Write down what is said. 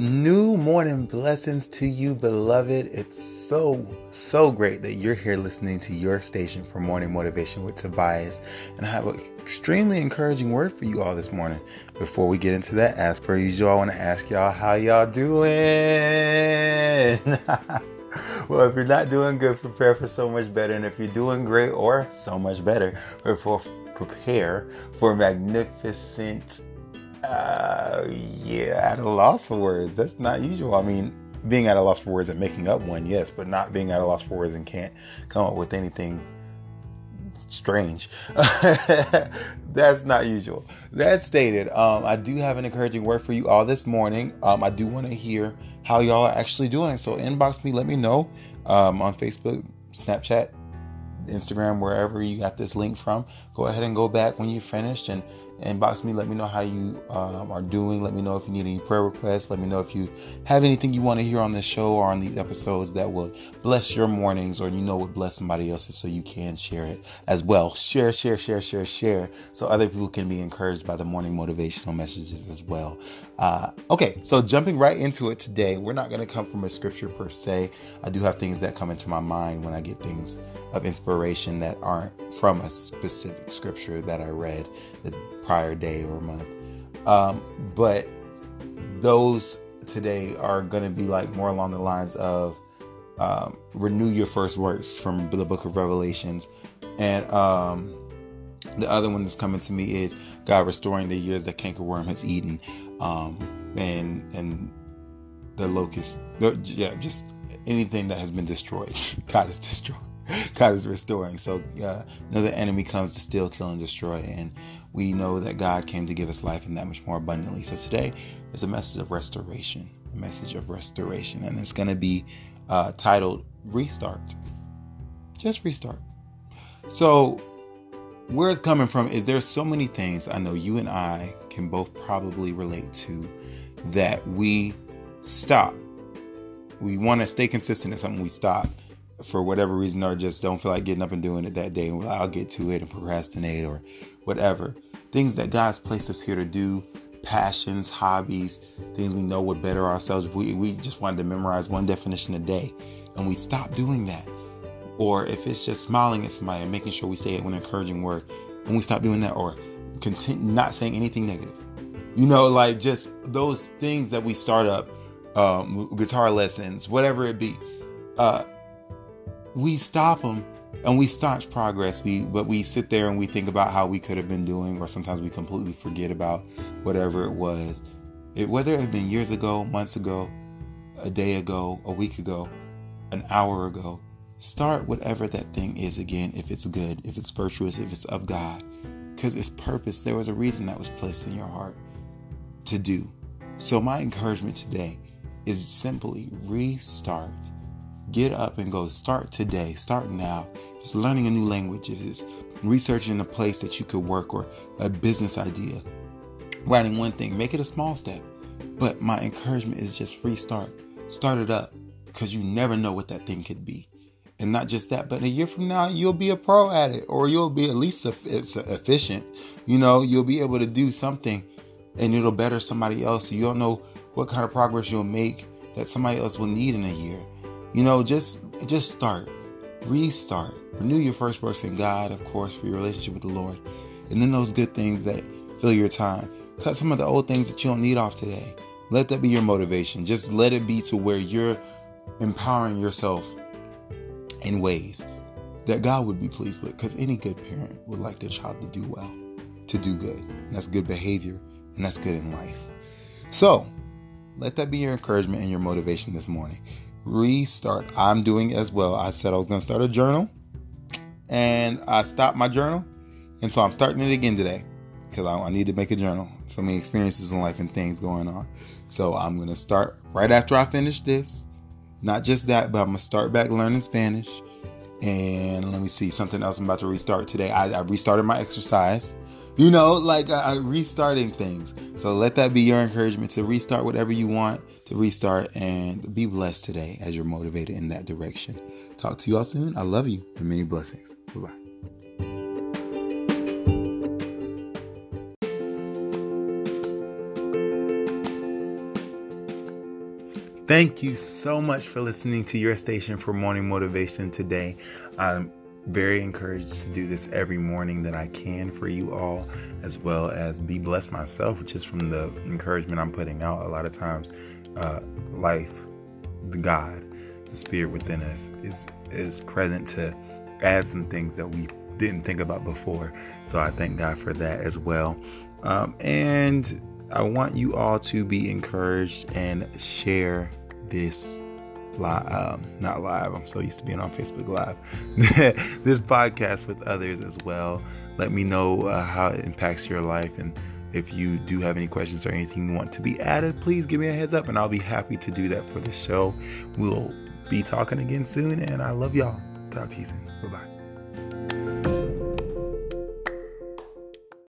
New morning blessings to you, beloved. It's so, so great that you're here listening to your station for Morning Motivation with Tobias. And I have an extremely encouraging word for you all this morning. Before we get into that, as per usual, I want to ask y'all how y'all doing? well, if you're not doing good, prepare for so much better. And if you're doing great or so much better, prepare for magnificent uh, yeah, at a loss for words. That's not usual. I mean, being at a loss for words and making up one, yes, but not being at a loss for words and can't come up with anything strange. That's not usual. That stated, um, I do have an encouraging word for you all this morning. Um, I do want to hear how y'all are actually doing. So inbox me, let me know um, on Facebook, Snapchat, Instagram, wherever you got this link from. Go ahead and go back when you're finished and inbox me. Let me know how you um, are doing. Let me know if you need any prayer requests. Let me know if you have anything you want to hear on this show or on these episodes that will bless your mornings or you know would bless somebody else's so you can share it as well. Share, share, share, share, share so other people can be encouraged by the morning motivational messages as well. Uh, okay, so jumping right into it today, we're not going to come from a scripture per se. I do have things that come into my mind when I get things of inspiration that aren't from a specific scripture that I read the prior day or month. Um, but those today are going to be like more along the lines of um, renew your first works from the book of Revelations. And um, the other one that's coming to me is God restoring the years that cankerworm has eaten, um, and and the locust, yeah, just anything that has been destroyed. God is destroyed. God is restoring. So uh, another enemy comes to steal, kill, and destroy, and we know that God came to give us life and that much more abundantly. So today is a message of restoration, a message of restoration, and it's going to be uh, titled "Restart." Just restart. So where it's coming from is there's so many things I know you and I can both probably relate to that we stop. We want to stay consistent in something we stop for whatever reason or just don't feel like getting up and doing it that day and I'll get to it and procrastinate or whatever. Things that God's placed us here to do, passions, hobbies, things we know would better ourselves. we, we just wanted to memorize one definition a day and we stop doing that. Or if it's just smiling at somebody and making sure we say it with an encouraging word and we stop doing that or continue not saying anything negative. You know, like just those things that we start up, um, guitar lessons, whatever it be. Uh, we stop them and we staunch progress. We but we sit there and we think about how we could have been doing or sometimes we completely forget about whatever it was. It, whether it had been years ago months ago a day ago a week ago an hour ago start whatever that thing is again if it's good if it's virtuous if it's of god. Because its purpose. There was a reason that was placed in your heart to do. So my encouragement today is simply restart Get up and go. Start today. Start now. If it's learning a new language, if it's researching a place that you could work or a business idea, writing one thing, make it a small step. But my encouragement is just restart. Start it up because you never know what that thing could be. And not just that, but a year from now, you'll be a pro at it or you'll be at least efficient. You know, you'll be able to do something and it'll better somebody else. You don't know what kind of progress you'll make that somebody else will need in a year. You know, just just start, restart, renew your first works in God, of course, for your relationship with the Lord, and then those good things that fill your time. Cut some of the old things that you don't need off today. Let that be your motivation. Just let it be to where you're empowering yourself in ways that God would be pleased with. Because any good parent would like their child to do well, to do good. And that's good behavior, and that's good in life. So, let that be your encouragement and your motivation this morning restart. I'm doing as well. I said I was going to start a journal and I stopped my journal. And so I'm starting it again today because I, I, need to make a journal. So many experiences in life and things going on. So I'm going to start right after I finish this. Not just that, but I'm going to start back learning Spanish. And let me see something else I'm about to restart today. I, I restarted my exercise. You know, like uh, restarting things. So let that be your encouragement to restart whatever you want to restart and be blessed today as you're motivated in that direction. Talk to you all soon. I love you and many blessings. Bye bye. Thank you so much for listening to your station for morning motivation today. I'm very encouraged to do this every morning that I can for you all, as well as be blessed myself just from the encouragement I'm putting out. A lot of times, uh, life, the God, the Spirit within us is is present to add some things that we didn't think about before. So I thank God for that as well. Um, and I want you all to be encouraged and share this live, um, not live. I'm so used to being on Facebook Live. this podcast with others as well. Let me know uh, how it impacts your life, and if you do have any questions or anything you want to be added, please give me a heads up, and I'll be happy to do that for the show. We'll be talking again soon, and I love y'all. Talk to you soon. Bye bye.